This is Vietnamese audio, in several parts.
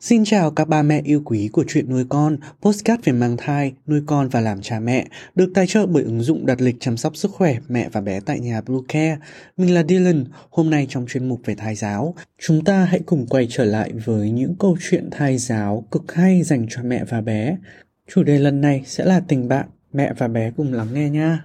Xin chào các ba mẹ yêu quý của chuyện nuôi con, postcard về mang thai, nuôi con và làm cha mẹ, được tài trợ bởi ứng dụng đặt lịch chăm sóc sức khỏe mẹ và bé tại nhà Blue Care. Mình là Dylan, hôm nay trong chuyên mục về thai giáo, chúng ta hãy cùng quay trở lại với những câu chuyện thai giáo cực hay dành cho mẹ và bé. Chủ đề lần này sẽ là tình bạn, mẹ và bé cùng lắng nghe nha.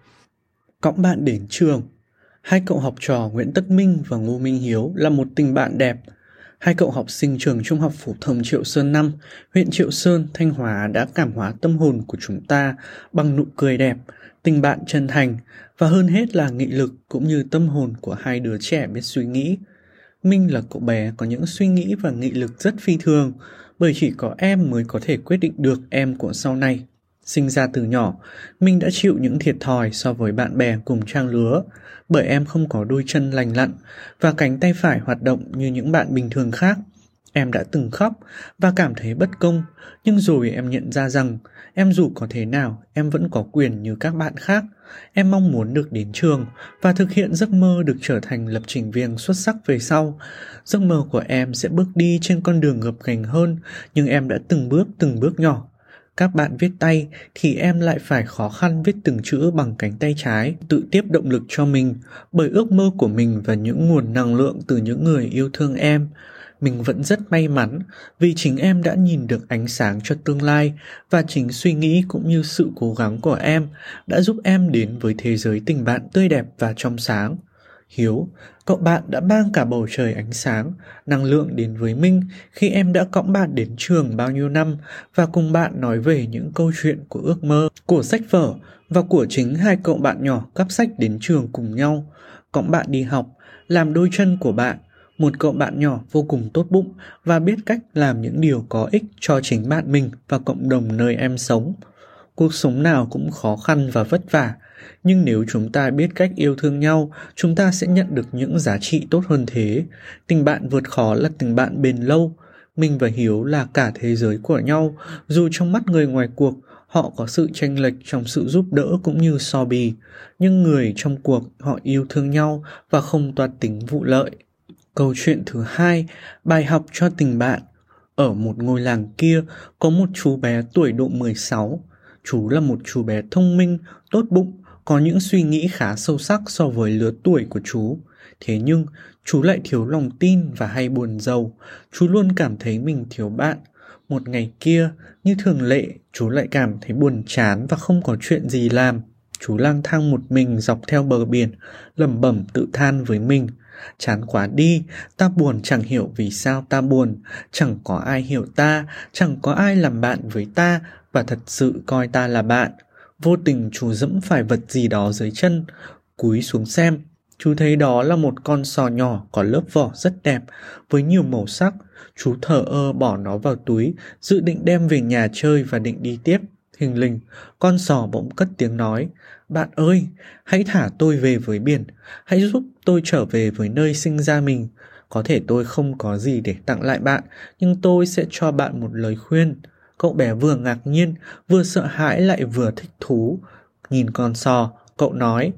cõng bạn đến trường. Hai cậu học trò Nguyễn Tất Minh và Ngô Minh Hiếu là một tình bạn đẹp. Hai cậu học sinh trường Trung học phổ thông Triệu Sơn 5, huyện Triệu Sơn, Thanh Hóa đã cảm hóa tâm hồn của chúng ta bằng nụ cười đẹp, tình bạn chân thành và hơn hết là nghị lực cũng như tâm hồn của hai đứa trẻ biết suy nghĩ. Minh là cậu bé có những suy nghĩ và nghị lực rất phi thường, bởi chỉ có em mới có thể quyết định được em của sau này. Sinh ra từ nhỏ, Minh đã chịu những thiệt thòi so với bạn bè cùng trang lứa, bởi em không có đôi chân lành lặn và cánh tay phải hoạt động như những bạn bình thường khác. Em đã từng khóc và cảm thấy bất công, nhưng rồi em nhận ra rằng em dù có thế nào, em vẫn có quyền như các bạn khác. Em mong muốn được đến trường và thực hiện giấc mơ được trở thành lập trình viên xuất sắc về sau. Giấc mơ của em sẽ bước đi trên con đường gập ghềnh hơn, nhưng em đã từng bước từng bước nhỏ các bạn viết tay thì em lại phải khó khăn viết từng chữ bằng cánh tay trái, tự tiếp động lực cho mình bởi ước mơ của mình và những nguồn năng lượng từ những người yêu thương em. Mình vẫn rất may mắn vì chính em đã nhìn được ánh sáng cho tương lai và chính suy nghĩ cũng như sự cố gắng của em đã giúp em đến với thế giới tình bạn tươi đẹp và trong sáng. Hiếu, cậu bạn đã mang cả bầu trời ánh sáng, năng lượng đến với Minh khi em đã cõng bạn đến trường bao nhiêu năm và cùng bạn nói về những câu chuyện của ước mơ, của sách vở và của chính hai cậu bạn nhỏ cắp sách đến trường cùng nhau, cõng bạn đi học, làm đôi chân của bạn, một cậu bạn nhỏ vô cùng tốt bụng và biết cách làm những điều có ích cho chính bạn mình và cộng đồng nơi em sống. Cuộc sống nào cũng khó khăn và vất vả, nhưng nếu chúng ta biết cách yêu thương nhau, chúng ta sẽ nhận được những giá trị tốt hơn thế. Tình bạn vượt khó là tình bạn bền lâu. Minh và hiếu là cả thế giới của nhau. Dù trong mắt người ngoài cuộc, họ có sự tranh lệch trong sự giúp đỡ cũng như so bì. Nhưng người trong cuộc, họ yêu thương nhau và không toan tính vụ lợi. Câu chuyện thứ hai, bài học cho tình bạn. Ở một ngôi làng kia, có một chú bé tuổi độ 16 chú là một chú bé thông minh, tốt bụng có những suy nghĩ khá sâu sắc so với lứa tuổi của chú. Thế nhưng, chú lại thiếu lòng tin và hay buồn giàu. Chú luôn cảm thấy mình thiếu bạn. Một ngày kia, như thường lệ, chú lại cảm thấy buồn chán và không có chuyện gì làm. Chú lang thang một mình dọc theo bờ biển, lẩm bẩm tự than với mình. Chán quá đi, ta buồn chẳng hiểu vì sao ta buồn, chẳng có ai hiểu ta, chẳng có ai làm bạn với ta và thật sự coi ta là bạn. Vô tình chú dẫm phải vật gì đó dưới chân, cúi xuống xem. Chú thấy đó là một con sò nhỏ có lớp vỏ rất đẹp, với nhiều màu sắc. Chú thở ơ bỏ nó vào túi, dự định đem về nhà chơi và định đi tiếp. Hình lình, con sò bỗng cất tiếng nói, Bạn ơi, hãy thả tôi về với biển, hãy giúp tôi trở về với nơi sinh ra mình. Có thể tôi không có gì để tặng lại bạn, nhưng tôi sẽ cho bạn một lời khuyên. Cậu bé vừa ngạc nhiên, vừa sợ hãi lại vừa thích thú. Nhìn con sò, cậu nói,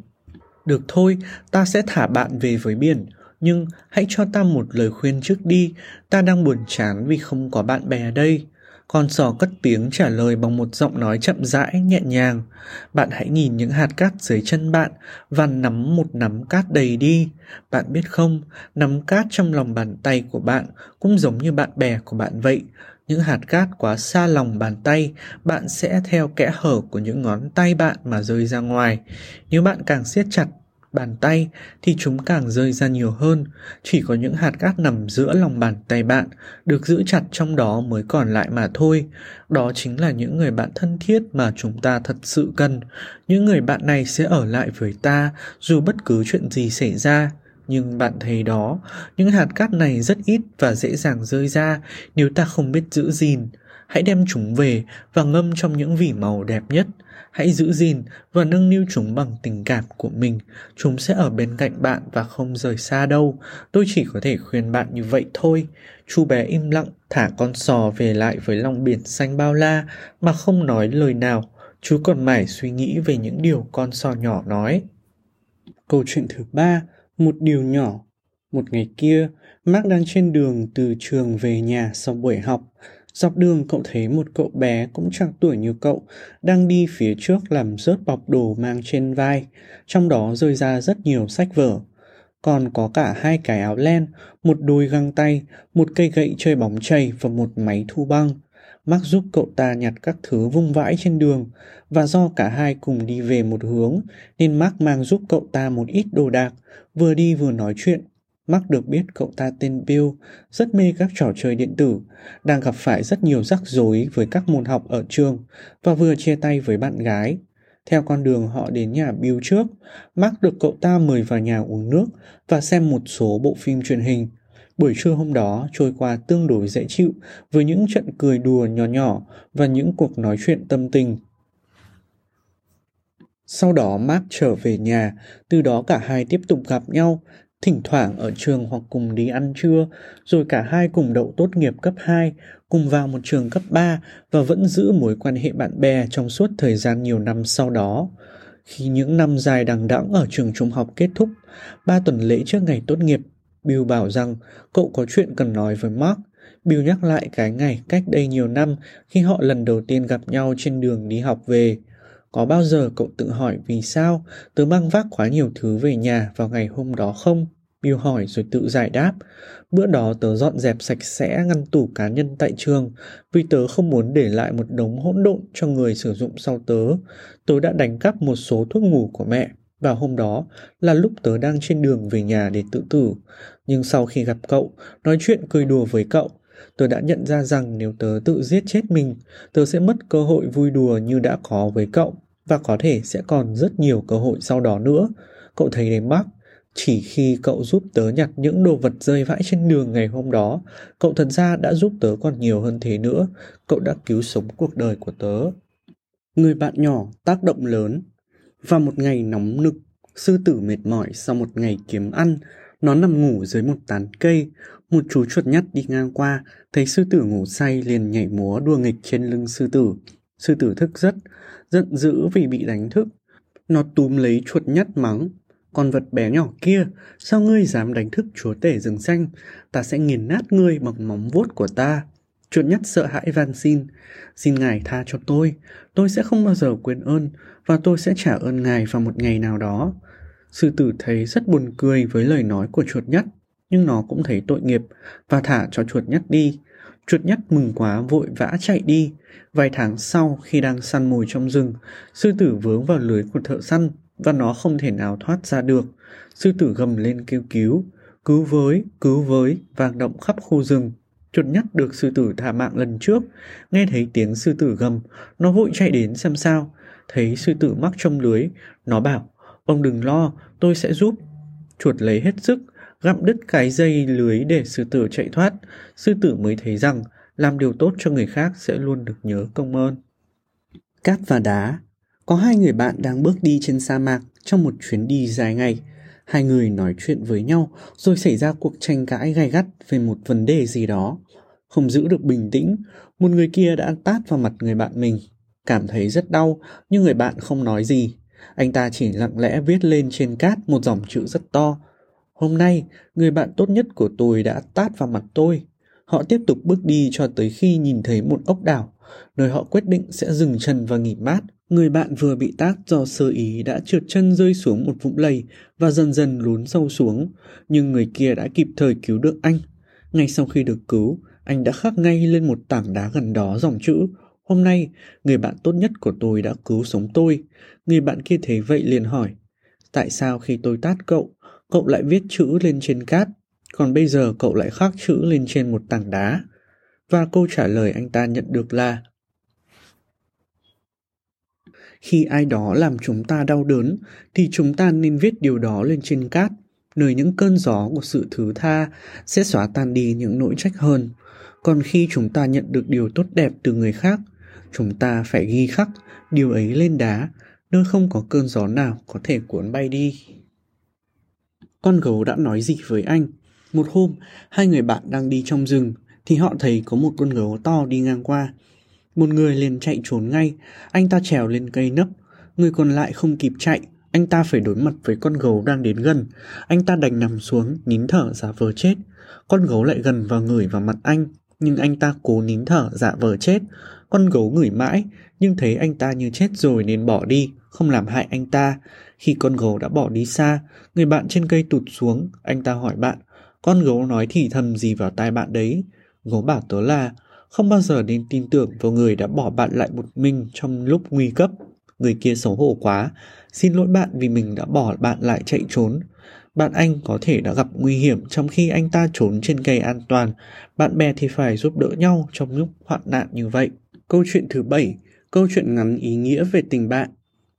Được thôi, ta sẽ thả bạn về với biển, nhưng hãy cho ta một lời khuyên trước đi, ta đang buồn chán vì không có bạn bè ở đây. Con sò cất tiếng trả lời bằng một giọng nói chậm rãi, nhẹ nhàng. Bạn hãy nhìn những hạt cát dưới chân bạn và nắm một nắm cát đầy đi. Bạn biết không, nắm cát trong lòng bàn tay của bạn cũng giống như bạn bè của bạn vậy những hạt cát quá xa lòng bàn tay, bạn sẽ theo kẽ hở của những ngón tay bạn mà rơi ra ngoài. Nếu bạn càng siết chặt bàn tay thì chúng càng rơi ra nhiều hơn. Chỉ có những hạt cát nằm giữa lòng bàn tay bạn, được giữ chặt trong đó mới còn lại mà thôi. Đó chính là những người bạn thân thiết mà chúng ta thật sự cần. Những người bạn này sẽ ở lại với ta dù bất cứ chuyện gì xảy ra. Nhưng bạn thấy đó, những hạt cát này rất ít và dễ dàng rơi ra nếu ta không biết giữ gìn. Hãy đem chúng về và ngâm trong những vỉ màu đẹp nhất. Hãy giữ gìn và nâng niu chúng bằng tình cảm của mình. Chúng sẽ ở bên cạnh bạn và không rời xa đâu. Tôi chỉ có thể khuyên bạn như vậy thôi. Chú bé im lặng thả con sò về lại với lòng biển xanh bao la mà không nói lời nào. Chú còn mải suy nghĩ về những điều con sò nhỏ nói. Câu chuyện thứ ba, một điều nhỏ. Một ngày kia, Mark đang trên đường từ trường về nhà sau buổi học. Dọc đường cậu thấy một cậu bé cũng chẳng tuổi như cậu đang đi phía trước làm rớt bọc đồ mang trên vai, trong đó rơi ra rất nhiều sách vở. Còn có cả hai cái áo len, một đôi găng tay, một cây gậy chơi bóng chày và một máy thu băng. Mark giúp cậu ta nhặt các thứ vung vãi trên đường và do cả hai cùng đi về một hướng nên Mark mang giúp cậu ta một ít đồ đạc, vừa đi vừa nói chuyện Mark được biết cậu ta tên Bill, rất mê các trò chơi điện tử, đang gặp phải rất nhiều rắc rối với các môn học ở trường và vừa chia tay với bạn gái. Theo con đường họ đến nhà Bill trước, Mark được cậu ta mời vào nhà uống nước và xem một số bộ phim truyền hình. Buổi trưa hôm đó trôi qua tương đối dễ chịu với những trận cười đùa nhỏ nhỏ và những cuộc nói chuyện tâm tình. Sau đó Mark trở về nhà, từ đó cả hai tiếp tục gặp nhau, thỉnh thoảng ở trường hoặc cùng đi ăn trưa, rồi cả hai cùng đậu tốt nghiệp cấp 2, cùng vào một trường cấp 3 và vẫn giữ mối quan hệ bạn bè trong suốt thời gian nhiều năm sau đó. Khi những năm dài đằng đẵng ở trường trung học kết thúc, ba tuần lễ trước ngày tốt nghiệp, Bill bảo rằng cậu có chuyện cần nói với Mark. Bill nhắc lại cái ngày cách đây nhiều năm khi họ lần đầu tiên gặp nhau trên đường đi học về. Có bao giờ cậu tự hỏi vì sao tớ mang vác quá nhiều thứ về nhà vào ngày hôm đó không? Bill hỏi rồi tự giải đáp. Bữa đó tớ dọn dẹp sạch sẽ ngăn tủ cá nhân tại trường vì tớ không muốn để lại một đống hỗn độn cho người sử dụng sau tớ. Tớ đã đánh cắp một số thuốc ngủ của mẹ và hôm đó là lúc tớ đang trên đường về nhà để tự tử. Nhưng sau khi gặp cậu, nói chuyện cười đùa với cậu, tớ đã nhận ra rằng nếu tớ tự giết chết mình, tớ sẽ mất cơ hội vui đùa như đã có với cậu và có thể sẽ còn rất nhiều cơ hội sau đó nữa. Cậu thấy đấy Mark, chỉ khi cậu giúp tớ nhặt những đồ vật rơi vãi trên đường ngày hôm đó, cậu thật ra đã giúp tớ còn nhiều hơn thế nữa. Cậu đã cứu sống cuộc đời của tớ. Người bạn nhỏ tác động lớn. Vào một ngày nóng nực, sư tử mệt mỏi sau một ngày kiếm ăn, nó nằm ngủ dưới một tán cây. Một chú chuột nhắt đi ngang qua, thấy sư tử ngủ say liền nhảy múa đua nghịch trên lưng sư tử. Sư tử thức giấc, giận dữ vì bị đánh thức. Nó túm lấy chuột nhắt mắng. Con vật bé nhỏ kia, sao ngươi dám đánh thức chúa tể rừng xanh? Ta sẽ nghiền nát ngươi bằng móng vuốt của ta. Chuột nhắt sợ hãi van xin. Xin ngài tha cho tôi. Tôi sẽ không bao giờ quên ơn và tôi sẽ trả ơn ngài vào một ngày nào đó. Sư tử thấy rất buồn cười với lời nói của chuột nhắt, nhưng nó cũng thấy tội nghiệp và thả cho chuột nhắt đi. Chuột nhắt mừng quá vội vã chạy đi. Vài tháng sau khi đang săn mồi trong rừng, sư tử vướng vào lưới của thợ săn và nó không thể nào thoát ra được. Sư tử gầm lên kêu cứu, cứu với, cứu với, vang động khắp khu rừng. Chuột nhắt được sư tử thả mạng lần trước, nghe thấy tiếng sư tử gầm, nó vội chạy đến xem sao. Thấy sư tử mắc trong lưới, nó bảo, ông đừng lo, tôi sẽ giúp. Chuột lấy hết sức, gặm đứt cái dây lưới để sư tử chạy thoát, sư tử mới thấy rằng làm điều tốt cho người khác sẽ luôn được nhớ công ơn. Cát và đá Có hai người bạn đang bước đi trên sa mạc trong một chuyến đi dài ngày. Hai người nói chuyện với nhau rồi xảy ra cuộc tranh cãi gay gắt về một vấn đề gì đó. Không giữ được bình tĩnh, một người kia đã tát vào mặt người bạn mình. Cảm thấy rất đau, nhưng người bạn không nói gì. Anh ta chỉ lặng lẽ viết lên trên cát một dòng chữ rất to, Hôm nay, người bạn tốt nhất của tôi đã tát vào mặt tôi. Họ tiếp tục bước đi cho tới khi nhìn thấy một ốc đảo, nơi họ quyết định sẽ dừng chân và nghỉ mát. Người bạn vừa bị tát do sơ ý đã trượt chân rơi xuống một vũng lầy và dần dần lún sâu xuống, nhưng người kia đã kịp thời cứu được anh. Ngay sau khi được cứu, anh đã khắc ngay lên một tảng đá gần đó dòng chữ Hôm nay, người bạn tốt nhất của tôi đã cứu sống tôi. Người bạn kia thấy vậy liền hỏi Tại sao khi tôi tát cậu, cậu lại viết chữ lên trên cát, còn bây giờ cậu lại khắc chữ lên trên một tảng đá. Và câu trả lời anh ta nhận được là Khi ai đó làm chúng ta đau đớn thì chúng ta nên viết điều đó lên trên cát. nơi những cơn gió của sự thứ tha sẽ xóa tan đi những nỗi trách hơn. Còn khi chúng ta nhận được điều tốt đẹp từ người khác, chúng ta phải ghi khắc điều ấy lên đá, nơi không có cơn gió nào có thể cuốn bay đi. Con gấu đã nói gì với anh? Một hôm, hai người bạn đang đi trong rừng, thì họ thấy có một con gấu to đi ngang qua. Một người liền chạy trốn ngay, anh ta trèo lên cây nấp, người còn lại không kịp chạy, anh ta phải đối mặt với con gấu đang đến gần. Anh ta đành nằm xuống, nín thở giả vờ chết. Con gấu lại gần và ngửi vào mặt anh, nhưng anh ta cố nín thở giả vờ chết. Con gấu ngửi mãi, nhưng thấy anh ta như chết rồi nên bỏ đi, không làm hại anh ta. Khi con gấu đã bỏ đi xa, người bạn trên cây tụt xuống, anh ta hỏi bạn, con gấu nói thì thầm gì vào tai bạn đấy? Gấu bảo tớ là, không bao giờ nên tin tưởng vào người đã bỏ bạn lại một mình trong lúc nguy cấp. Người kia xấu hổ quá, xin lỗi bạn vì mình đã bỏ bạn lại chạy trốn. Bạn anh có thể đã gặp nguy hiểm trong khi anh ta trốn trên cây an toàn. Bạn bè thì phải giúp đỡ nhau trong lúc hoạn nạn như vậy. Câu chuyện thứ bảy, câu chuyện ngắn ý nghĩa về tình bạn.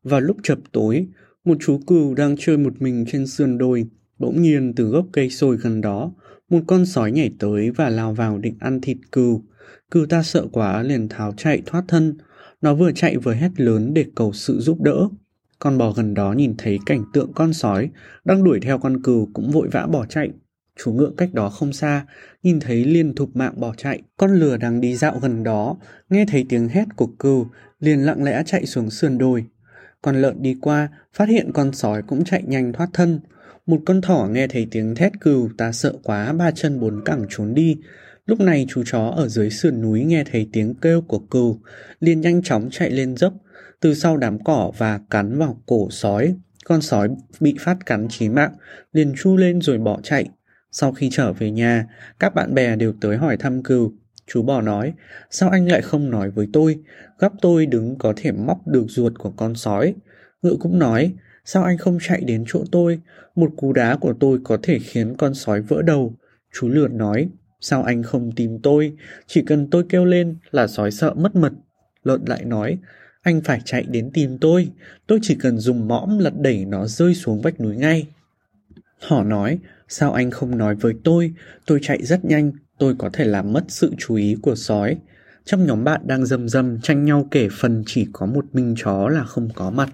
Vào lúc chập tối, một chú cừu đang chơi một mình trên sườn đồi. Bỗng nhiên từ gốc cây sồi gần đó, một con sói nhảy tới và lao vào định ăn thịt cừu. Cừu ta sợ quá liền tháo chạy thoát thân. Nó vừa chạy vừa hét lớn để cầu sự giúp đỡ. Con bò gần đó nhìn thấy cảnh tượng con sói đang đuổi theo con cừu cũng vội vã bỏ chạy. Chú ngựa cách đó không xa, nhìn thấy liền thục mạng bỏ chạy. Con lừa đang đi dạo gần đó, nghe thấy tiếng hét của cừu, liền lặng lẽ chạy xuống sườn đồi. Con lợn đi qua, phát hiện con sói cũng chạy nhanh thoát thân. Một con thỏ nghe thấy tiếng thét cừu, ta sợ quá, ba chân bốn cẳng trốn đi. Lúc này chú chó ở dưới sườn núi nghe thấy tiếng kêu của cừu, liền nhanh chóng chạy lên dốc, từ sau đám cỏ và cắn vào cổ sói. Con sói bị phát cắn chí mạng, liền chu lên rồi bỏ chạy. Sau khi trở về nhà, các bạn bè đều tới hỏi thăm cừu. Chú bò nói, sao anh lại không nói với tôi? Góc tôi đứng có thể móc được ruột của con sói. Ngựa cũng nói, sao anh không chạy đến chỗ tôi? Một cú đá của tôi có thể khiến con sói vỡ đầu. Chú lượt nói, sao anh không tìm tôi? Chỉ cần tôi kêu lên là sói sợ mất mật. Lợn lại nói, anh phải chạy đến tìm tôi. Tôi chỉ cần dùng mõm lật đẩy nó rơi xuống vách núi ngay. Họ nói, sao anh không nói với tôi? Tôi chạy rất nhanh, tôi có thể làm mất sự chú ý của sói. Trong nhóm bạn đang rầm rầm tranh nhau kể phần chỉ có một mình chó là không có mặt.